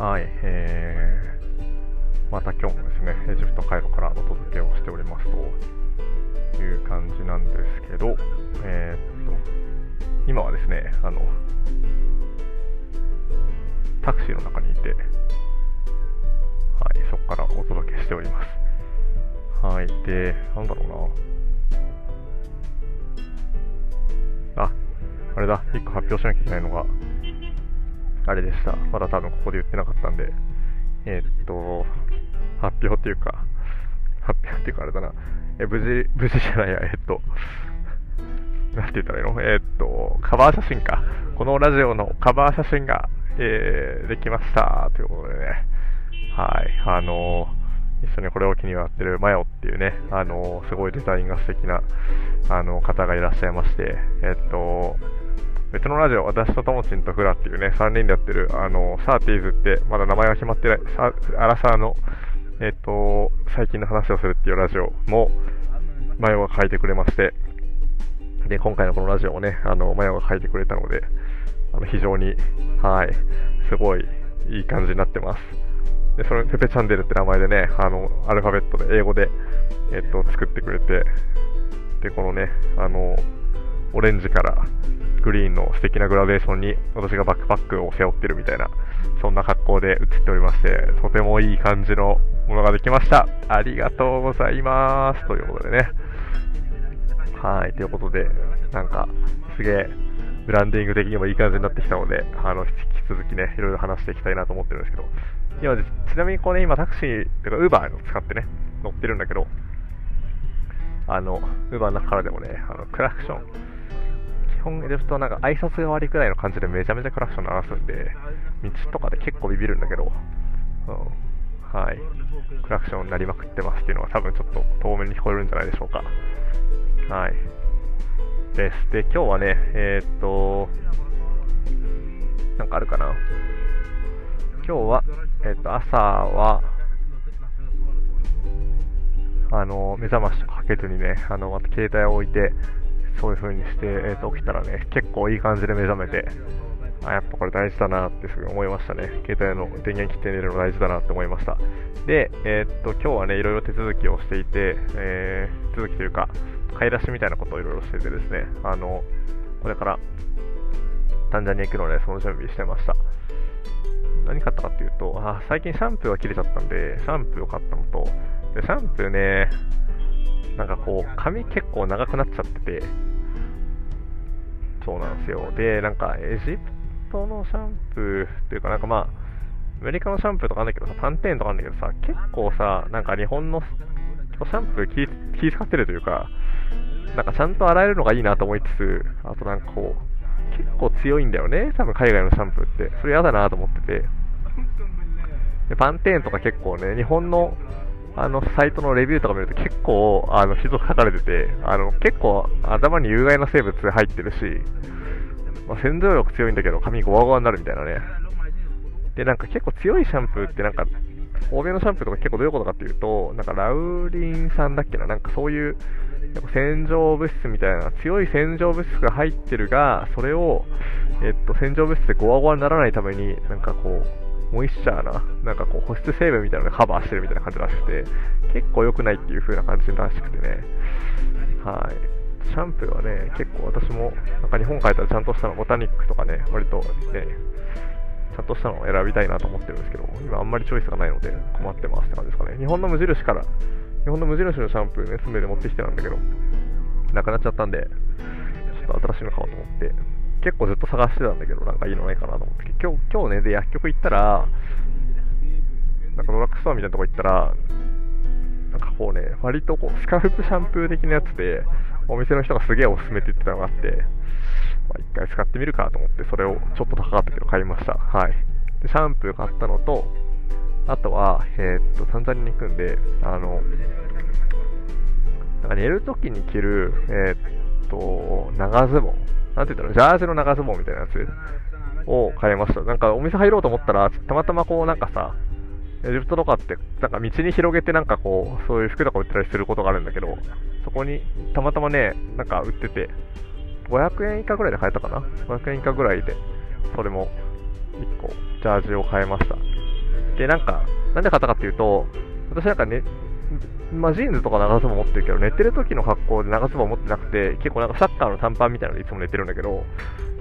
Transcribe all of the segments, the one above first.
はい、えー、また今日もですね、エジプトカイロからお届けをしておりますという感じなんですけど、えー、っと、今はですね、あの、タクシーの中にいて、はい、そこからお届けしております。はい、で、なんだろうな。あ、あれだ、1個発表しなきゃいけないのが、あれでした。まだ多分ここで言ってなかったんで、えー、っと、発表っていうか、発表っていうかあれだな、え、無事、無事じゃないや、え、っと、なんて言ったらいいの？えー、っと、カバー写真か。このラジオのカバー写真が、えー、できました。ということでね、はい、あの一緒にこれを気になってるマヨっていうね、あのすごいデザインが素敵な、あの方がいらっしゃいまして、えっと、別のラジオ、私とともちんとフラっていうね、3人でやってる、あの、サーティーズって、まだ名前が決まってない、アラサーの、えっ、と、最近の話をするっていうラジオも、マヨが書いてくれまして、で、今回のこのラジオもね、あの、マヨが書いてくれたので、あの、非常に、はい、すごいいい感じになってます。で、そのペペチャンネルって名前でね、あの、アルファベットで英語で、えっと、作ってくれて、で、このね、あの、オレンジからグリーンの素敵なグラデーションに私がバックパックを背負ってるみたいな、そんな格好で写っておりまして、とてもいい感じのものができました。ありがとうございます。ということでね。はい、ということで、なんか、すげえ、ブランディング的にもいい感じになってきたので、あの、引き続きね、いろいろ話していきたいなと思ってるんですけど、今、ちなみにこうね、今タクシー、とか、ウーバーを使ってね、乗ってるんだけど、あの、ウーバーの中からでもね、あの、クラクション、基本エジプトなんか挨拶代わりくらいの感じでめちゃめちゃクラクション鳴らすんで、道とかで結構ビビるんだけど、うん、はい、クラクション鳴りまくってますっていうのは多分ちょっと遠目に聞こえるんじゃないでしょうか。はい。です。で、今日はね、えー、っと、なんかあるかな。今日は、えー、っと、朝は、あの、目覚ましとかけずにね、あの、また携帯を置いて、そういう風にして、えー、と起きたらね、結構いい感じで目覚めて、あ、やっぱこれ大事だなってすぐ思いましたね。携帯の電源切って寝るの大事だなって思いました。で、えー、っと、今日はね、いろいろ手続きをしていて、えー、手続きというか、買い出しみたいなことをいろいろしててですね、あの、これからタンザニア行くので、その準備してました。何買ったかっていうと、あ最近シャンプーが切れちゃったんで、シャンプーを買ったのと、でシャンプーね、なんかこう、髪結構長くなっちゃってて、そうなんですよ。で、なんか、エジプトのシャンプーっていうか、なんかまあ、アメリカのシャンプーとかあるんだけどさ、パンテーンとかあるんだけどさ、結構さ、なんか日本のシャンプー気気使ってるというか、なんかちゃんと洗えるのがいいなと思いつつ、あとなんかこう、結構強いんだよね、多分海外のシャンプーって。それ嫌だなと思ってて。でパンテーンとか結構ね、日本のあの、サイトのレビューとか見ると結構、あの、ひどく書かれてて、あの、結構頭に有害な生物入ってるし、まあ、洗浄力強いんだけど髪ゴワゴワになるみたいなね。で、なんか結構強いシャンプーってなんか、欧米のシャンプーとか結構どういうことかっていうと、なんかラウリンさんだっけな、なんかそういう、やっぱ洗浄物質みたいな、強い洗浄物質が入ってるが、それを、えっと、洗浄物質でゴワゴワにならないために、なんかこう、モイスチャーな、なんかこう保湿成分みたいなのでカバーしてるみたいな感じらしくて、結構良くないっていう風な感じらしくてね、はい。シャンプーはね、結構私も、なんか日本帰ったらちゃんとしたの、ボタニックとかね、割とね、ちゃんとしたのを選びたいなと思ってるんですけど、今あんまりチョイスがないので困ってますって感じですかね。日本の無印から、日本の無印のシャンプーね、詰めで持ってきてたんだけど、なくなっちゃったんで、ちょっと新しいの買おうと思って、結構ずっと探してたんだけど、なんかいいのないかなと思って、今日、今日ね、で薬局行ったら、なんかドラッグストアみたいなとこ行ったら、なんかこうね、割とこう、スカルプシャンプー的なやつで、お店の人がすげえおすすめって言ってたのがあって、まあ、一回使ってみるかと思って、それをちょっと高かったけど買いました。はい。で、シャンプー買ったのと、あとは、えー、っと、タンザニに行くんで、あの、なんか寝るときに着る、えー、っと、長ズボン。なんて言ったの、ジャージの長ズボンみたいなやつを買いました。なんかお店入ろうと思ったら、たまたまこうなんかさ、エジプトとかって、なんか道に広げてなんかこう、そういう服とか売ったりすることがあるんだけど、そこにたまたまね、なんか売ってて、500円以下ぐらいで買えたかな ?500 円以下ぐらいで、それも1個、ジャージを買いました。で、なんか、なんで買ったかっていうと、私なんかね、まあ、ジーンズとか長ズボン持ってるけど、寝てる時の格好で長ズボン持ってなくて、結構なんかサッカーの短パンみたいなのでいつも寝てるんだけど、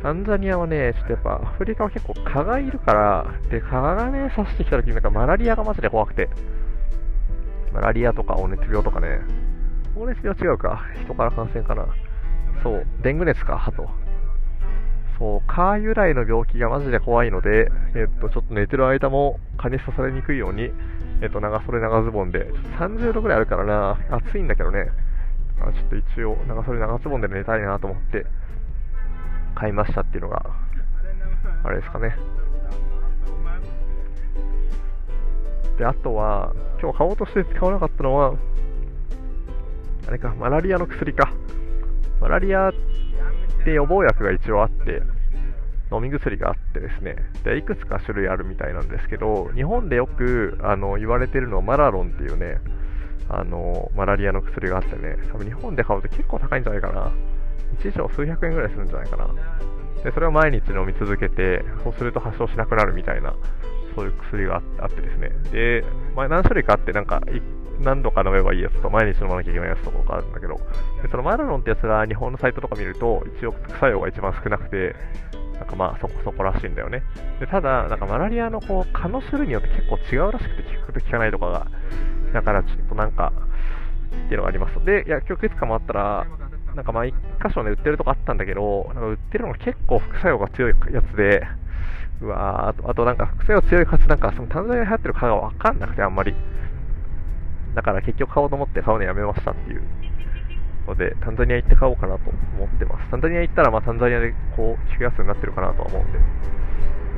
タンザニアはね、ちょっとやっぱアフリカは結構蚊がいるから、で、蚊がね、刺してきた時になんかマラリアがマジで怖くて、マラリアとか黄熱病とかね、黄熱病違うか、人から感染かな。そう、デング熱か、ハト。そう、蚊由来の病気がマジで怖いので、えっと、ちょっと寝てる間も蚊に刺されにくいように、えっと、長袖長ズボンで、30度ぐらいあるからな、暑いんだけどね、あちょっと一応、長袖長ズボンで寝たいなと思って、買いましたっていうのが、あれですかね。で、あとは、今日買おうとして使わなかったのは、あれか、マラリアの薬か。マラリアって予防薬が一応あって、飲み薬があってですね、でいくつか種類あるみたいなんですけど、日本でよくあの言われてるのはマラロンっていうね、あのマラリアの薬があってね、多分日本で買うと結構高いんじゃないかな。1錠数百円ぐらいするんじゃないかな。で、それを毎日飲み続けて、そうすると発症しなくなるみたいな、そういう薬があってですね。で、まあ、何種類かあって、なんか、何度か飲めばいいやつと、毎日飲まなきゃいけないやつとかあるんだけど、でそのマラロンってやつが日本のサイトとか見ると、一応副作用が一番少なくて、なんかまあそこそこらしいんだよね。でただ、なんかマラリアのこう蚊の種類によって結構違うらしくて効くと効かないとかが、だからちょっとなんか、っていうのがあります。で、薬局いつかもあったら、なんかまあ1箇所ね、売ってるとこあったんだけど、なんか売ってるのが結構副作用が強いやつで、うわーあと、なんか副作用強いかつなんかそのタンザニアに流行ってる蚊がわかんなくてあんまり。だから結局買おうと思って買うのやめましたっていうので、タンザニア行って買おうかなと思ってます。タンザニア行ったら、まあ、タンザニアでこう、聞くやつになってるかなとは思うんで、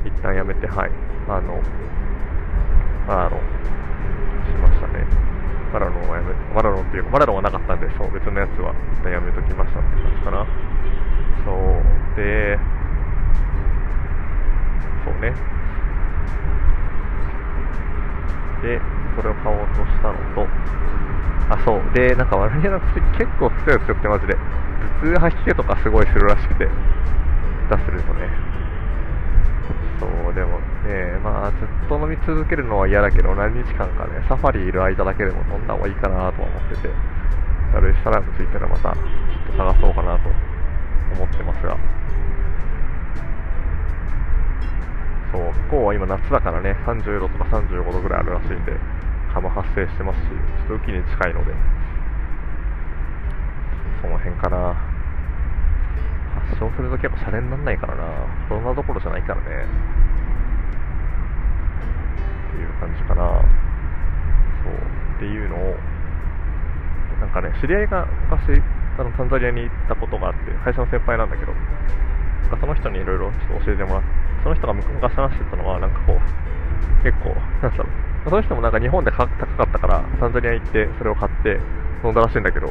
一旦やめて、はい。あの、あの、しましたね。マラロンはやめ、マラロンっていうか、マラロンはなかったんで、そう、別のやつは一旦やめときましたって感じかな。そう、で、そうね。で、それを買おうとしたのと、あ、そう。で、なんか悪気の薬結構癖が強くてマジで。頭痛吐き気とかすごいするらしくて。出するとね。そう、でもね、まあずっと飲み続けるのは嫌だけど、何日間かね、サファリいる間だけでも飲んだ方がいいかなとは思ってて、ダルエスサラムついてらまた、ちょっと探そうかなと思ってますが。そう、こうは今夏だからね、30度とか35度ぐらいあるらしいんで、蚊も発生してますし、ちょっと雨季に近いので、その辺かな。発症すると結構シャレにならないからな。そんなところじゃないからね。っていう感じかな。そう。っていうのを、なんかね、知り合いが昔、あのタンザニアに行ったことがあって、会社の先輩なんだけど、その人にいろいろ教えてもらって、その人が昔話してたのは、なんかこう、結構、なんだろう、その人もなんか日本で高かったから、タンザニア行ってそれを買って飲んだらしいんだけど、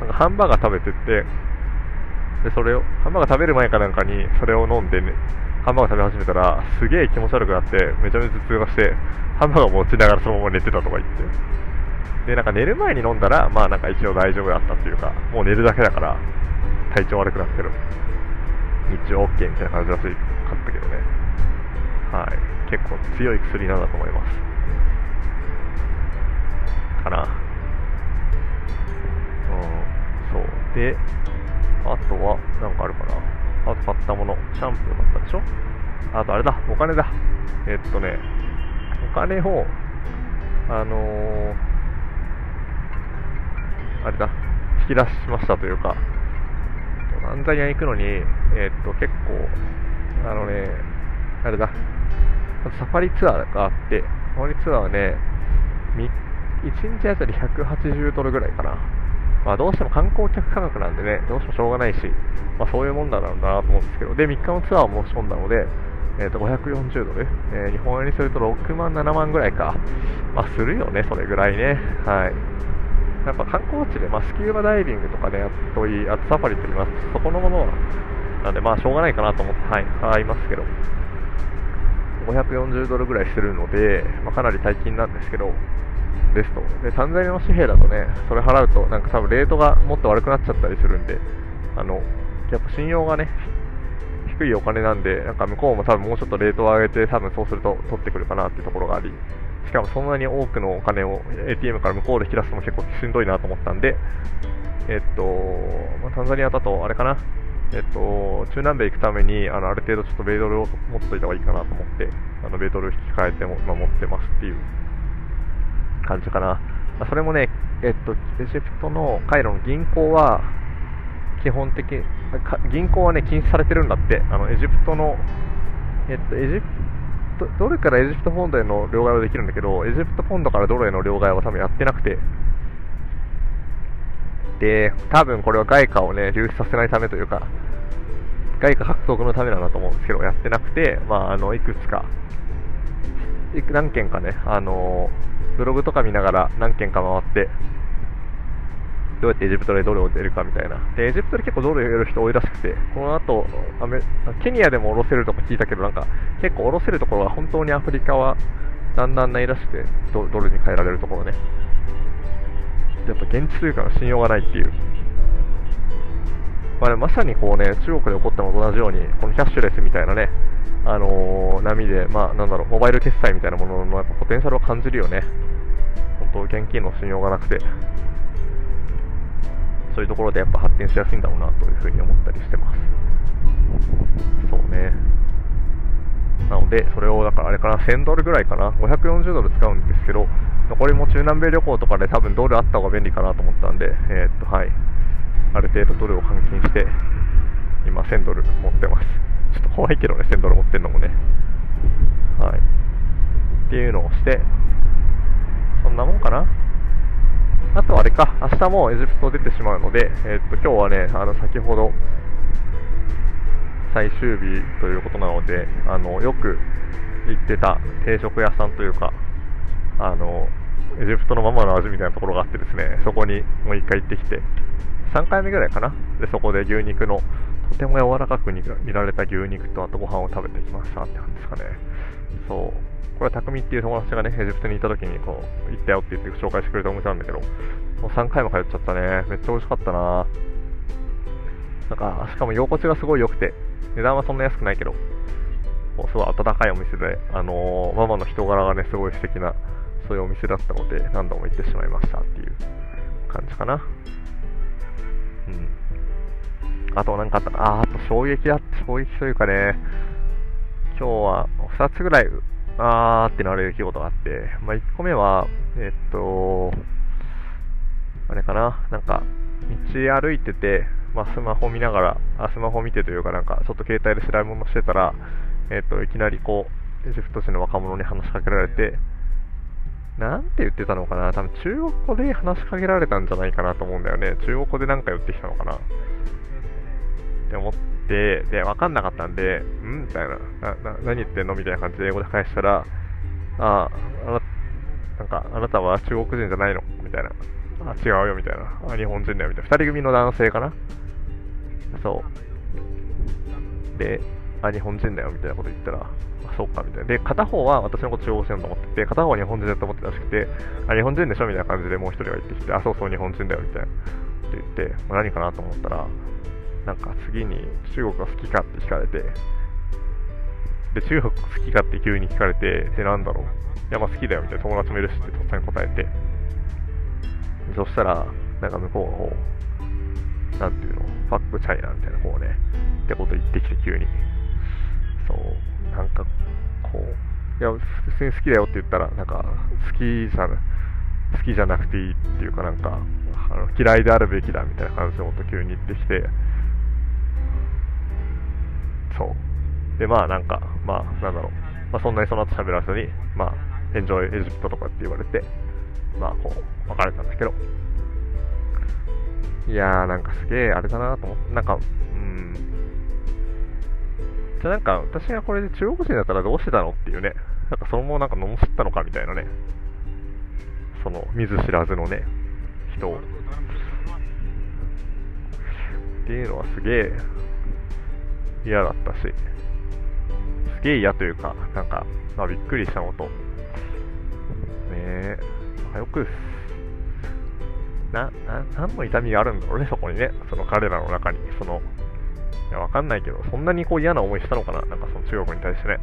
なんかハンバーガー食べてって、で、それを、ハンバーガー食べる前かなんかにそれを飲んでね、ハンバーガー食べ始めたら、すげえ気持ち悪くなって、めちゃめちゃ頭痛がして、ハンバーガーも落ちながらそのまま寝てたとか言って。で、なんか寝る前に飲んだら、まあなんか一応大丈夫だったっていうか、もう寝るだけだから、体調悪くなってる。日中 OK みたいな感じらしかったけどね。はい。結構強い薬なんだと思います。かな。うん、そう。で、あとは、なんかあるかな。あと買ったもの、シャンプーだったでしょ？あとあれだ、お金だ。えっとね、お金を、あのー、あれだ、引き出しましたというか、安ザニア行くのに、えっと、結構、あのね、あれだ、サファリツアーがあって、サファリツアーはね、1日あたり180ドルぐらいかな。まあどうしても観光客価格なんでね、どうしてもしょうがないし、まあそういうもんだろうなと思うんですけど、で、3日のツアーを申し込んだので、え、ー、と、540ドル、えー、日本円にすると6万、7万ぐらいか。まあするよね、それぐらいね。はい。やっぱ観光地で、まあ、スキューバダイビングとかね、といい、あとサファリと言います、そこのもの、なんでまあしょうがないかなと思って、はい、買いますけど、540ドルぐらいするので、まあ、かなり大金なんですけど、ですと。で、タンザニアの紙幣だとね、それ払うと、なんか多分レートがもっと悪くなっちゃったりするんで、あの、やっぱ信用がね、低いお金なんで、なんか向こうも多分もうちょっとレートを上げて、多分そうすると取ってくるかなっていうところがあり、しかもそんなに多くのお金を ATM から向こうで引き出すのも結構しんどいなと思ったんで、えっと、まあ、タンザニアだと、あれかな、えっと、中南米行くために、あの、ある程度ちょっと米ドルを持っといた方がいいかなと思って、あの、米ドルを引き換えても、まあ、持ってますっていう感じかな。まあ、それもね、えっと、エジプトのカイロの銀行は、基本的、銀行はね、禁止されてるんだって、あの、エジプトの、えっと、エジプト、ドルからエジプトポンドへの両替はできるんだけど、エジプトポンドからドルへの両替は多分やってなくて、で、多分これは外貨をね、流出させないためというか、外貨獲得のためなんだと思うんですけど、やってなくて、まあ、あの、いくつか、何件かね、あのブログとか見ながら何件か回って、どうやってエジプトでドルを出るかみたいな。で、エジプトで結構ドルを得る人多いらしくて、この後、アメケニアでも下ろせるとか聞いたけど、なんか、結構下ろせるところは本当にアフリカはだんだんないらしくて、ドルに変えられるところね。やっぱ現地通貨の信用がないっていう。まあ、まさにこうね、中国で起こったのと同じように、このキャッシュレスみたいなね、あのー、波で、まあ、なんだろう、モバイル決済みたいなもののやっぱポテンシャルを感じるよね。本当、現金の信用がなくて、そういうところでやっぱ発展しやすいんだろうなというふうに思ったりしてます。そうね。なので、それをだからあれかな、1000ドルぐらいかな、540ドル使うんですけど、残りも中南米旅行とかで多分ドルあった方が便利かなと思ったんで、えー、っと、はい。ある程度ドルを換金して、今1000ドル持ってます。ちょっと怖いけどね、1000ドル持ってるのもね。はい。っていうのをして、そんなもんかなあとあれか、明日もエジプト出てしまうので、えー、っと、今日はね、あの、先ほど、最終日ということなので、あの、よく行ってた定食屋さんというか、あの、エジプトのままの味みたいなところがあってですね、そこにもう一回行ってきて、3回目ぐらいかな。で、そこで牛肉の、とても柔らかく煮られた牛肉とあとご飯を食べてきましたって感じですかね。そう。これは匠っていう友達がね、エジプトにいた時にこう、行ったよって言って紹介してくれたお店なんだけど、もう3回も通っちゃったね。めっちゃ美味しかったななんか、しかも居心地がすごい良くて、値段はそんな安くないけど、もうすごい温かいお店で、あのー、ママの人柄がね、すごい素敵なそういうお店だったので、何度も行ってしまいましたっていう感じかな。あとなんかあったかあ、あと衝撃だ。って、衝撃というかね、今日は2つぐらい、あーってなる出来事があって、まあ、1個目は、えっと、あれかな、なんか、道歩いてて、まあ、スマホ見ながら、あ、スマホ見てというか、なんか、ちょっと携帯で調べ物してたら、えっと、いきなりこう、エジプト人の若者に話しかけられて、なんて言ってたのかな。多分中国語で話しかけられたんじゃないかなと思うんだよね。中国語でなんか言ってきたのかな。って思って、で、わかんなかったんで、ん？みたいななな。何言ってんの？みたいな感じで英語で返したら、ああ、ななんか、あなたは中国人じゃないの？みたいな。あ、違うよ、みたいな。あ、日本人だよ、みたいな。二人組の男性かな？そう。で、あ、日本人だよ、みたいなこと言ったら、あ、そうか、みたいな。で、片方は私のこと中国人だと思ってて、片方は日本人だと思ってたらしくて、あ、日本人でしょ？みたいな感じでもう一人が言ってきて、あ、そうそう、日本人だよ、みたいな。って言って、まあ、何かなと思ったら、なんか次に中国が好きかって聞かれて、で、中国好きかって急に聞かれて、で、なんだろう。いや、まあ好きだよ、みたいな。友達もいるしってとっさに答えて、そしたら、なんか向こうの方、なんていうの、ファックチャイナみたいな方ね、ってこと言ってきて急に。そう、なんか、こう、いや、普通に好きだよって言ったら、なんか、好きじゃ、好きじゃなくていいっていうかなんか、あの嫌いであるべきだみたいな感じのこと急に言ってきて、そう。で、まあなんか、まあなんだろう、まあそんなにその後喋らずに、まあ、エンジョイエジプトとかって言われて、まあこう、別れたんだけど、いやーなんかすげえあれだなと思って、なんか、うん、じゃなんか、私がこれで中国人だったらどうしてたのっていうね。なんかそのままなんか罵ったのかみたいなね。その、見ず知らずのね、人を。っていうのはすげえ嫌だったし、すげえ嫌というか、なんか、まあびっくりしたのと、ねえ、よく、な、な、何の痛みがあるんだろうね、そこにね。その彼らの中に、その、いや、わかんないけど、そんなにこう嫌な思いしたのかな、なんかその中国に対してね。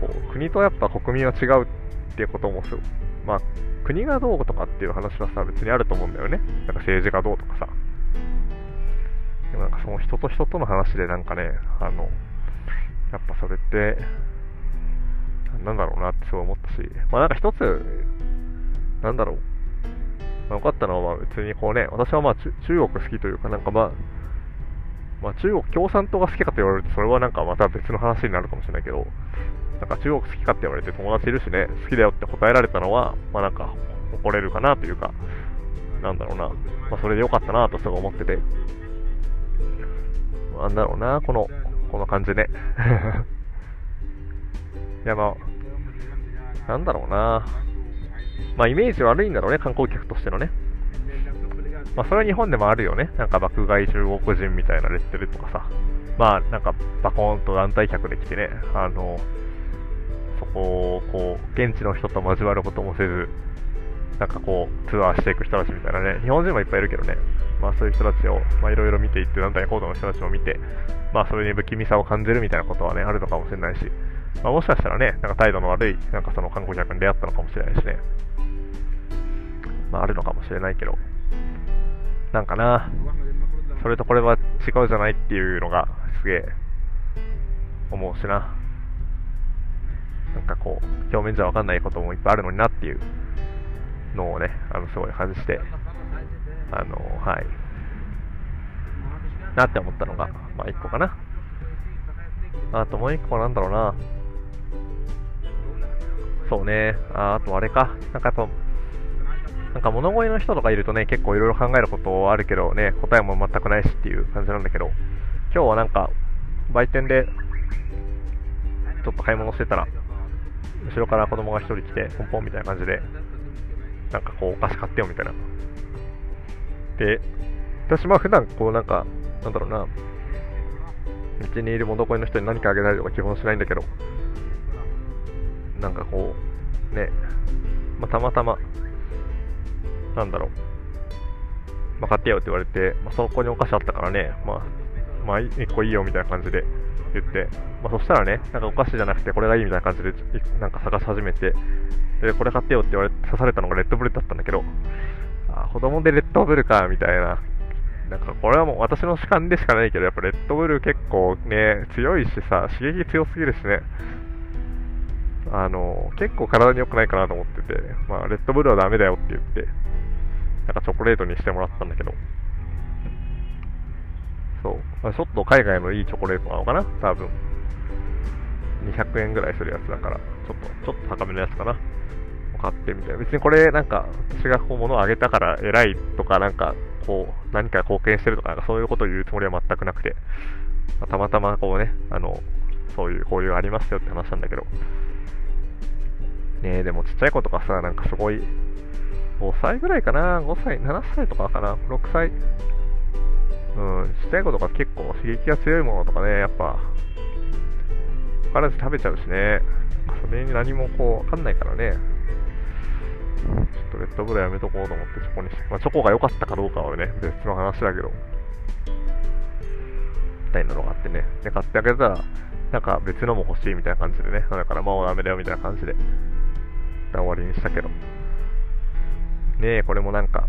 こう国とやっぱ国民は違うっていうこともすまあ、国がどうとかっていう話はさ、別にあると思うんだよね。なんか政治がどうとかさ。なんかその人と人との話でなんかね、あの、やっぱそれって、なんだろうなってそう思ったし、まあなんか一つ、なんだろう、まあ、よかったのは別にこうね、私はまあ中国好きというか、なんかまあ、まあ、中国共産党が好きかと言われると、それはなんかまた別の話になるかもしれないけど、なんか中国好きかって言われて友達いるしね、好きだよって答えられたのは、まあなんか誇れるかなというか、なんだろうな、まあそれでよかったなとすごい思ってて、なんだろうな、この、この感じね。い やまあ、なんだろうな、まあイメージ悪いんだろうね、観光客としてのね。まあ、それは日本でもあるよね。なんか爆買い中国人みたいなレッテルとかさ。まあ、なんかバコーンと団体客で来てね、あの、そこをこう、現地の人と交わることもせず、なんかこう、ツアーしていく人たちみたいなね、日本人もいっぱいいるけどね、まあそういう人たちを、まあいろいろ見ていって、団体行動の人たちを見て、まあそれに不気味さを感じるみたいなことはね、あるのかもしれないし、まあもしかしたらね、なんか態度の悪い、なんかその観光客に出会ったのかもしれないしね、まああるのかもしれないけど、なんかな、それとこれは違うじゃないっていうのがすげえ思うしな。なんかこう、表面じゃわかんないこともいっぱいあるのになっていうのをね、あの、すごい感じて、あの、はい。なって思ったのが、まあ一個かな。あともう一個なんだろうな。そうね。ああとあれか。なんかやっぱ、なんか物乞いの人とかいるとね、結構いろいろ考えることあるけどね、答えも全くないしっていう感じなんだけど、今日はなんか、売店で、ちょっと買い物してたら、後ろから子供が1人来て、ポンポンみたいな感じで、なんかこう、お菓子買ってよみたいな。で、私は普段こうなんか、なんだろうな、道にいる物乞いの人に何かあげたりとか基本しないんだけど、なんかこう、ね、まあ、たまたま、なんだろう、まあ、買ってよって言われて、まあ、そこにお菓子あったからね、まあ、まあ、1個いいよみたいな感じで言って、まあ、そしたらね、なんかお菓子じゃなくてこれがいいみたいな感じで、なんか探し始めて、で、これ買ってよって言われ刺されたのがレッドブルだったんだけど、あ、子供でレッドブルか、みたいな。なんかこれはもう私の主観でしかないけど、やっぱレッドブル結構ね、強いしさ、刺激強すぎるしね。あの、結構体に良くないかなと思ってて、まあ、レッドブルはダメだよって言って、なんかチョコレートにしてもらったんだけど、そう、まあ、ちょっと海外のいいチョコレートなのかな？多分。200円ぐらいするやつだから、ちょっと、ちょっと高めのやつかな。買ってみたいな。別にこれ、なんか、私がこう物をあげたから偉いとか、なんか、こう、何か貢献してるとか、なんかそういうことを言うつもりは全くなくて、まあ、たまたまこうね、あの、そういう、こういうありますよって話なんだけど、ねえ、でもちっちゃい子とかさ、なんかすごい、5歳ぐらいかな、5歳、7歳とかかな、6歳。うん、ちっちゃい子とか結構刺激が強いものとかね、やっぱ、分からず食べちゃうしね、それに何もこう、わかんないからね、ちょっとレッドブルやめとこうと思ってチョコにして、まあ、チョコが良かったかどうかはね、別の話だけど、みたいなのがあってね、で、買ってあげたら、なんか別のも欲しいみたいな感じでね、だからもうダメだよみたいな感じで、終わりにしたけど。ねえ、これもなんか、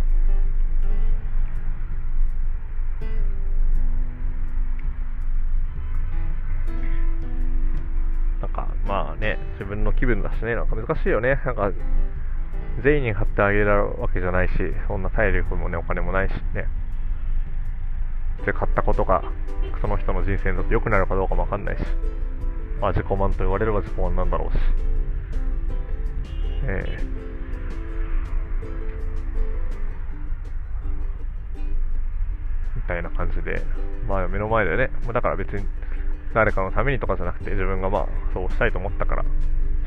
まあね、自分の気分だしね、なんか難しいよね。なんか、全員に買ってあげるわけじゃないし、そんな体力もね、お金もないしね。で、買ったことが、その人の人生にとって良くなるかどうかもわかんないし、まあ自己満と言われれば自己満なんだろうし。えーみたいな感じで、まあ目の前でね、だから別に誰かのためにとかじゃなくて自分がまあそうしたいと思ったから、し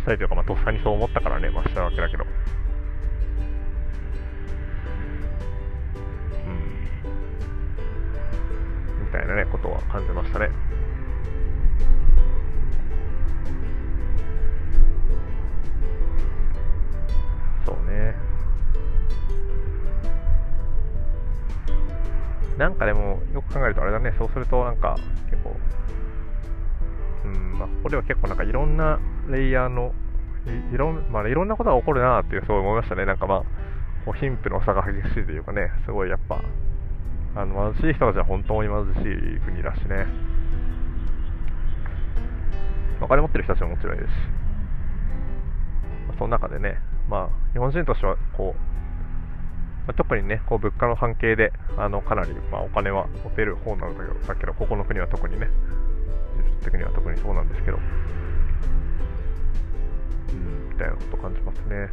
たいというかまあとっさにそう思ったからね、まあしたわけだけど。うんみたいなね、ことは感じましたね。そうね。なんかでも、よく考えるとあれだね、そうするとなんか結構、うん、まあ、ここでは結構なんかいろんなレイヤーの、いいろん,、まあ、いろんなことが起こるなっていう、そう思いましたね。なんかまあ、こう貧富の差が激しいというかね、すごいやっぱ、あの貧しい人たちは本当に貧しい国だしね。お金持ってる人たちももちろんいるし、まあ、その中でね、まあ、日本人としてはこう、まあ、特にね、こう物価の関係で、あのかなり、まあ、お金は持てる方なんだけど、だけど、ここの国は特にね、技術的には特にそうなんですけど、うん、みたいなこと感じますね。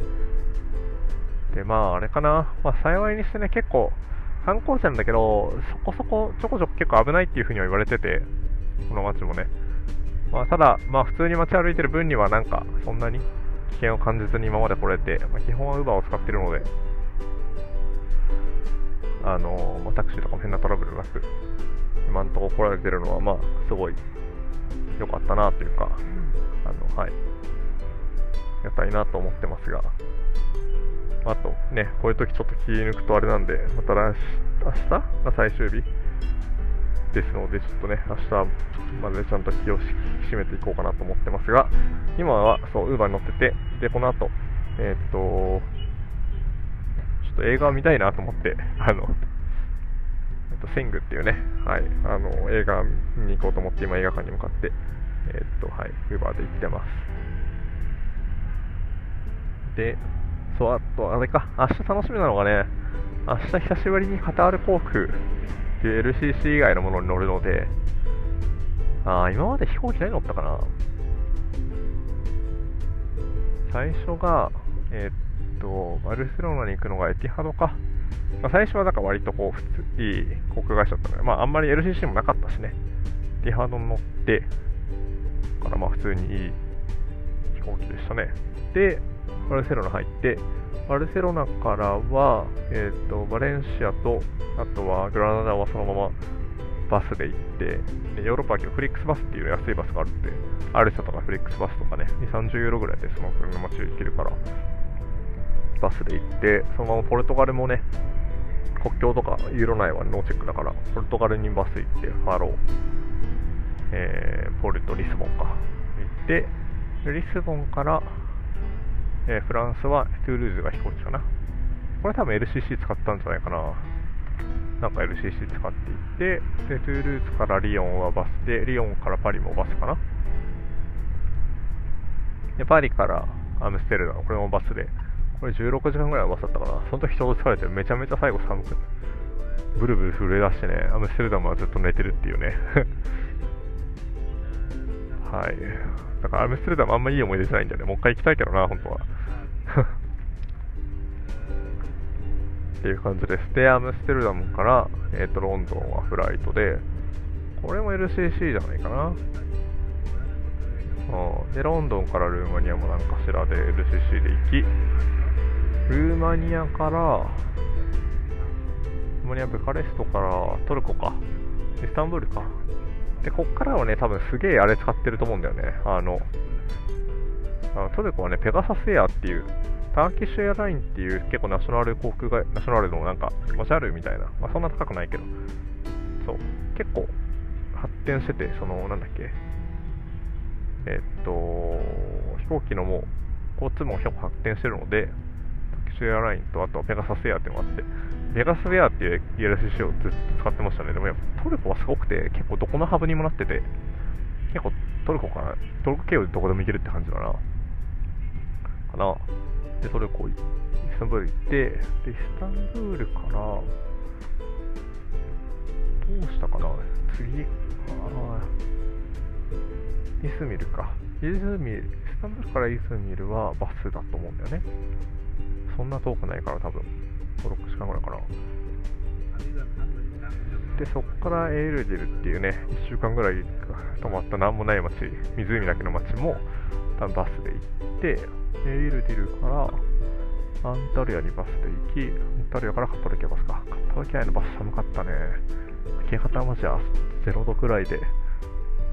で、まあ、あれかな、まあ、幸いにしてね、結構、観光地なんだけど、そこそこ、ちょこちょこ結構危ないっていうふうには言われてて、この街もね。まあ、ただ、まあ、普通に街歩いてる分には、なんか、そんなに危険を感じずに今まで来れて、まあ、基本は Uber を使ってるので、あのまあ、タクシーとかも変なトラブルなく、今んとこ来られてるのは、まあ、すごい良かったなというか、あの、はい、やったいなと思ってますが、あとね、こういう時ちょっと気抜くとあれなんで、また来明日？が最終日？ですので、ちょっとね、明日までちゃんと気を引き締めていこうかなと思ってますが、今はそう、ウーバーに乗ってて、で、この後、えー、っと、ちょっと映画を見たいなと思って、あの、と、セングっていうね、はい、あの、映画に行こうと思って、今映画館に向かって、え、っと、はい、ウーバーで行ってます。で、そう、あと、あれか、明日楽しみなのがね、明日久しぶりにカタール航空っていう LCC 以外のものに乗るので、あ今まで飛行機何乗ったかな最初が、えー、っと、バルセロナに行くのがエティハドか。まあ、最初はなんか割とこう、普通、いい航空会社だったので、まああんまり LCC もなかったしね。エティハドに乗って、からまあ普通にいい飛行機でしたね。で、バルセロナ入って、バルセロナからは、えーと、バレンシアと、あとはグラナダはそのままバスで行って、でヨーロッパはフリックスバスっていう安いバスがあるって、アルサとかフリックスバスとかね、2、30ユーロぐらいでその国の街行けるから、バスで行って、そのままポルトガルもね、国境とかユーロ内はノーチェックだから、ポルトガルにバス行って、ファロー、えー、ポルト、リスボンか、行って、リスボンからえー、フランスはトゥールーズが飛行機かな。これ多分 LCC 使ったんじゃないかな。なんか LCC 使っていって、で、トゥールーズからリヨンはバスで、リヨンからパリもバスかな。で、パリからアムステルダム、これもバスで、これ16時間ぐらいのバスだったかな。その時ちょうど疲れて、めちゃめちゃ最後寒く、ブルブル震え出してね、アムステルダムはずっと寝てるっていうね。はい。だからアムステルダムあんまいい思い出じゃないんだよね。もう一回行きたいけどな、本当は。っていう感じです。で、アムステルダムから、えっ、ー、と、ロンドンはフライトで、これも LCC じゃないかな。で、ロンドンからルーマニアもなんかしらで LCC で行き、ルーマニアから、ルーマニア、ブカレストからトルコか、イスタンブールか。で、こっからはね、多分すげえあれ使ってると思うんだよね。あの、あトルコはね、ペガサスエアっていう、ターキッシュエアラインっていう結構ナショナル航空会、ナショナルのなんか、おしゃるみたいな、まあ、そんな高くないけど、そう、結構発展してて、その、なんだっけ、えっと、飛行機のもう、交通も結構発展してるので、ッシュエアラインと、あとペガサスエアっていうのがあって、ペガサスエアっていう ELCC をずっと使ってましたね。でもやっぱトルコはすごくて、結構どこのハブにもなってて、結構トルコから、トルコ経由でどこでも行けるって感じだな。かな。で、トルコ、イスタンブール行って、で、イスタンブールから、どうしたかな？次、あイスミルか。イスミル、イスタンブールからイスミルはバスだと思うんだよね。そんな遠くないから多分、5、6時間ぐらいかな。で、そこからエールディルっていうね、1週間ぐらい泊まったなんもない町、湖だけの町も、多分バスで行って、エールディルからアンタルヤにバスで行き、アンタルヤからカッパドキアバスか。カッパドキアのバス寒かったね。明け方マジは0度くらいで、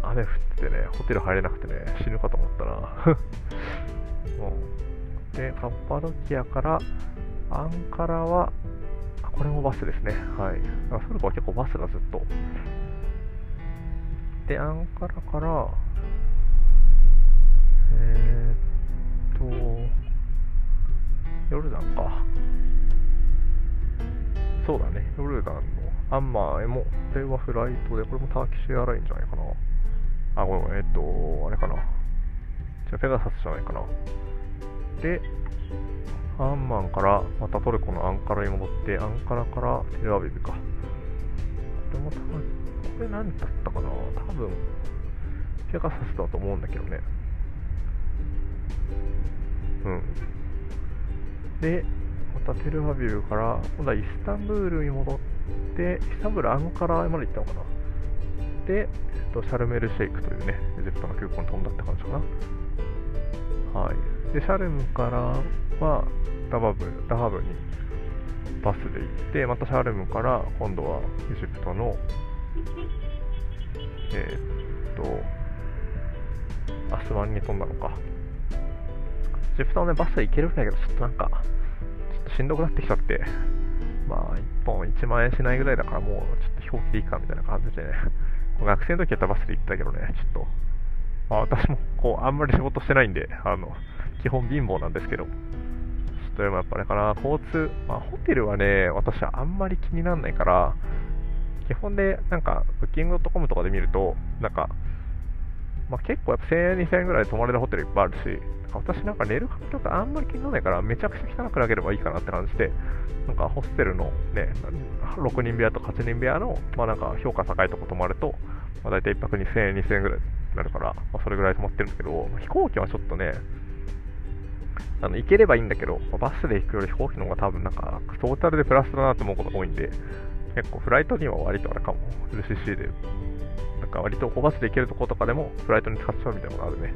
雨降ってね、ホテル入れなくてね、死ぬかと思ったな。うん、で、カッパドキアからアンカラは、これもバスですね。はい。トルコは結構バスがずっと。で、アンカラから、えー、っと、ヨルダンか。そうだね、ヨルダンのアンマーへも、これはフライトで、これもターキッシュエアラインじゃないかな。あ、ごめん、えー、っと、あれかな。じゃペガサスじゃないかな。で、アンマンからまたトルコのアンカラに戻って、アンカラからテルアビブか。これも多分、これ何だったかな多分、ペガサスだと思うんだけどね。うん。で、またテルアビブから、今度はイスタンブールに戻って、イスタンブール、アンカラまで行ったのかな。で、えっと、シャルメルシェイクというね、エジプトの空港に飛んだって感じかな。はい。で、シャルムからは、ダバブ、ダハブにバスで行って、またシャルムから今度はエジプトの、えー、っと、アスワンに飛んだのか。エジプトはね、バスで行けるんだけど、ちょっとなんか、ちょっとしんどくなってきちゃって、まあ、1本1万円しないぐらいだから、もうちょっと飛行機でいいかみたいな感じでね、学生の時やったバスで行ったけどね、ちょっと、まあ、私もこう、あんまり仕事してないんで、あの、基本貧乏なんですけど、ちょっとでもやっぱあれかな、交通、まあ、ホテルはね、私はあんまり気にならないから、基本で、なんか、ブッキングドットコムとかで見ると、なんか、まあ、結構やっぱ1000円、2000円ぐらいで泊まれるホテルいっぱいあるし、私なんか寝る環境があんまり気にならないから、めちゃくちゃ汚くなければいいかなって感じで、なんかホステルのね、6人部屋と8人部屋の、まあなんか評価高いとこ泊まると、まあ、大体1泊2000円、2000円ぐらい。なるから、まあ、それぐらい泊まってるんだけど、飛行機はちょっとね、あの行ければいいんだけど、バスで行くより飛行機の方が多分なんか、トータルでプラスだなと思うことが多いんで、結構フライトには割とあれかも、LCC で、なんか割とバスで行けるとことかでもフライトに使っちゃうみたいなのがあるね。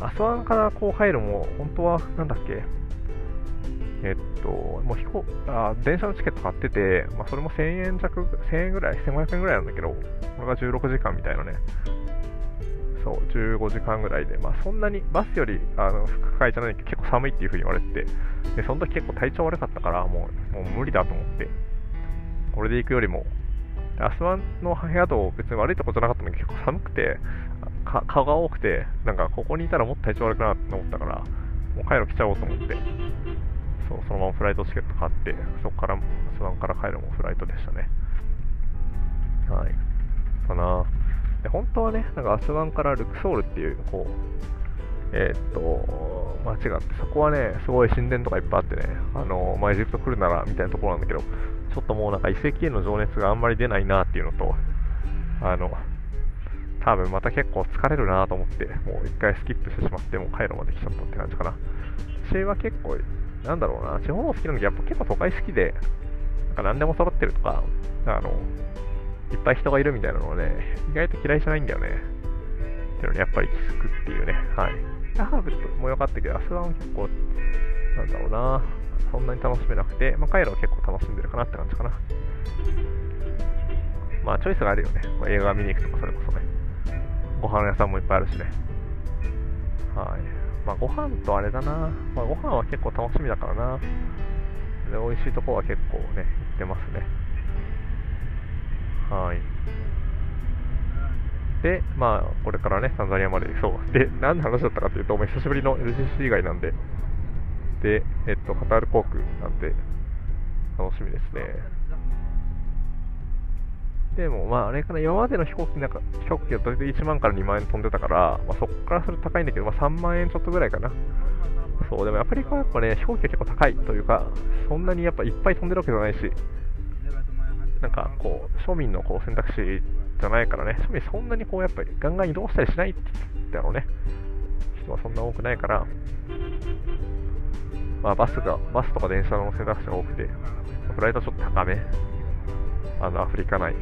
アスワンからこう入るも、本当は、なんだっけ、えっと、もう飛行あ電車のチケット買ってて、まあ、それも1000円弱、1000円ぐらい、1500円ぐらいなんだけど、これが16時間みたいなね、そう、15時間ぐらいで、まあそんなにバスよりあの不快じゃないけど結構寒いっていう風に言われて、で、その時結構体調悪かったから、もうもう無理だと思って、これで行くよりも、アスワンの部屋と別に悪いとこじゃなかったんだけど、結構寒くて、蚊が多くて、なんかここにいたらもっと体調悪くなって思ったから、もうカイロ来ちゃおうと思って、そう、そのままフライトチケット買って、そこからアスワンからカイロもフライトでしたね。はい。かなで本当はね、なんかアスワンからルクソールっていう、こう、えー、っと、街があって、そこはね、すごい神殿とかいっぱいあってね、あの、まあ、エジプト来るならみたいなところなんだけど、ちょっともうなんか遺跡への情熱があんまり出ないなっていうのと、あの、多分また結構疲れるなと思って、もう一回スキップしてしまって、もう帰るまで来ちゃったって感じかな。私は結構、なんだろうな、地方の好きなのやっぱ結構都会好きで、なんか何でも揃ってるとか、あの、いっぱい人がいるみたいなのはね、意外と嫌いじゃないんだよね。っていうのにやっぱり気づくっていうね。はい。ハーブも良かったけど、アスワンは結構、なんだろうな、そんなに楽しめなくて、まあ、カイロは結構楽しんでるかなって感じかな。まあ、チョイスがあるよね。まあ、映画見に行くとか、それこそね。ご飯屋さんもいっぱいあるしね。はい。まあ、ご飯とあれだな。まあ、ご飯は結構楽しみだからな。で、美味しいとこは結構ね、行ってますね。はい。で、まあ、これからね、タンザニアまで、そう。で、何の話だったかというと、もう久しぶりの LCC 以外なんで、で、えっと、カタール航空なんで、楽しみですね。でも、まあ、あれかな、今までの飛行機なんか、飛行機は大体1万から2万円飛んでたから、まあ、そこからすると高いんだけど、まあ、3万円ちょっとぐらいかな。そう、でもアフリカはやっぱね、飛行機は結構高いというか、そんなにやっぱいっぱい飛んでるわけじゃないし、なんかこう、庶民のこう選択肢じゃないからね、庶民そんなにこう、やっぱりガンガン移動したりしないってだろうね。人はそんな多くないから、まあバスが、バスとか電車の選択肢が多くて、フライトちょっと高め。あの、アフリカ内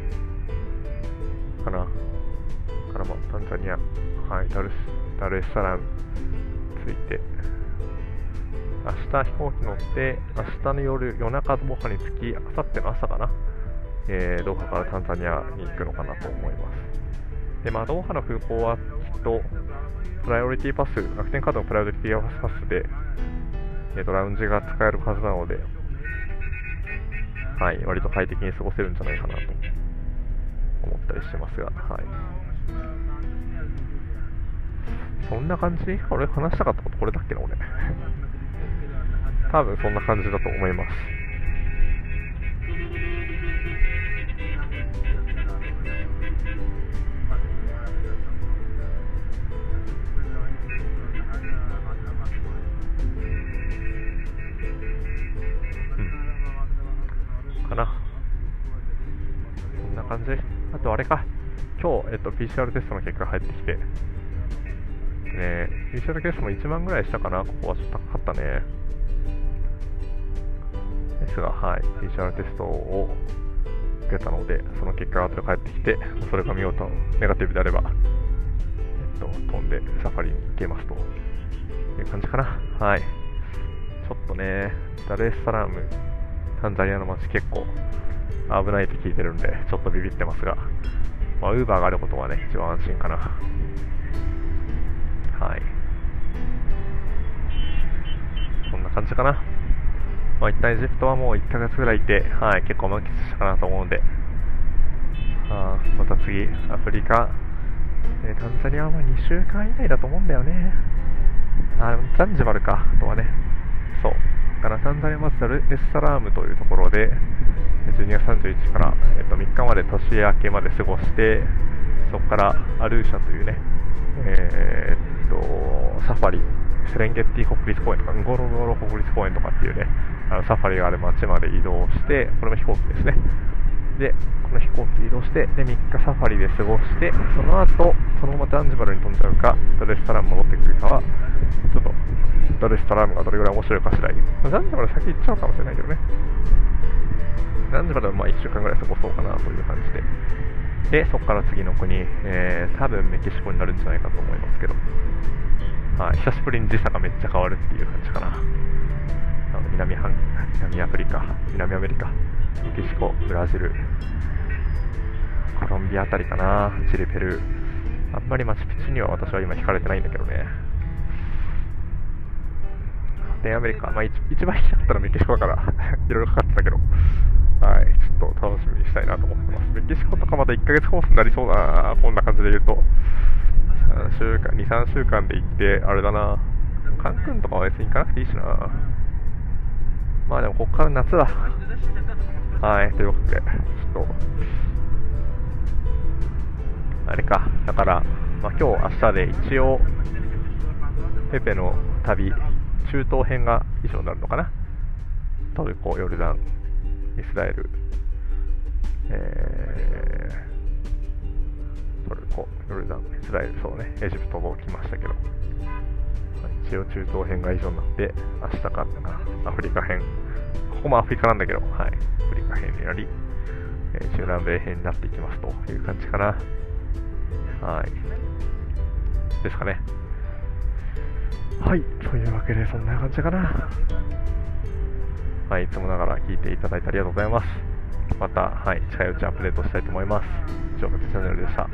かな。からまあ、タンザニア、はい、ダルス、ダルエスサランついて、明日飛行機乗って、明日の夜、夜中ドーハに着き、明後日の朝かな。えー、ドーハからタンザニアに行くのかなと思います。で、まあ、ドーハの空港はきっと、プライオリティパス、楽天カードのプライオリティパスで、えーと、ラウンジが使えるはずなので、はい、割と快適に過ごせるんじゃないかなと思ったりしてますが、はい。そんな感じ？俺話したかったことこれだっけな、俺。多分そんな感じだと思います。な。こんな感じ。あとあれか。今日、えっと、PCR テストの結果が入ってきて、ね、PCR テストも1万ぐらいしたかな。ここはちょっと高かったね。ですが、はい、PCR テストを受けたので、その結果が後で返ってきて、それが見事ネガティブであれば、えっと、飛んでサファリに行けますという感じかな。はい。ちょっとね、ダレスサラムタンザニアの街結構危ないって聞いてるんで、ちょっとビビってますが、まあ、ウーバーがあることはね、一番安心かな。はい。こんな感じかな。まあ、一旦エジプトはもう1ヶ月ぐらいいて、はい、結構満喫したかなと思うんで、あまた次、アフリカ、えタンザニアは2週間以内だと思うんだよね。あ、ザンジバルか、あとはね。そう。からタンザニアまずダルエスサラームというところで、12月31日から、えっと、3日まで年明けまで過ごして、そこからアルーシャというね、えー、っと、サファリ、セレンゲッティ国立公園とか、ゴロゴロ国立公園とかっていうね、あのサファリがある街まで移動して、これも飛行機ですね。で、この飛行機移動して、で、3日サファリで過ごして、その後、そのままザンジバルに飛んじゃうか、ダレスサラム戻ってくるかは、ちょっとダルスサラムがどれぐらい面白いか次第。ザンジバル先行っちゃうかもしれないけどね。ザンジバルはまあ1週間ぐらい過ごそうかなという感じで。で、そこから次の国、えー、多分メキシコになるんじゃないかと思いますけど。はい、久しぶりに時差がめっちゃ変わるっていう感じかな。南半南アフリカ、南アメリカ、メキシコ、ブラジル、コロンビアあたりかな、チリ、ペルー。あんまりマチュピチュには私は今惹かれてないんだけどね。ラアメリカ、まあ、一番行きたかったらメキシコだから いろいろかかってたけど、はい、ちょっと楽しみにしたいなと思ってます。メキシコとかまだ1ヶ月コースになりそうだな、こんな感じで言うと。3週間、2、3週間で行って、あれだな、カンクンとかは別に行かなくていいしな。まあでも、こっから夏だ。はい、というわけで、ちょっと、あれか、だから、まあ、今日、明日で一応、ペペの旅、中東編が一緒になるのかな。トルコ、ヨルダン、イスラエル、えー、トルコ、ヨルダン、イスラエル、そうね、エジプトも来ましたけど、一応中東編が以上になって、明日かアフリカ編、ここもアフリカなんだけど、はい、アフリカ編になり、えー、中南米編になっていきますという感じかな。はい。ですかね。はい、というわけでそんな感じかな。はい、いつもながら聞いていただいてありがとうございます。また、はい、近いうちアップデートしたいと思います。以上、チャンネルでした。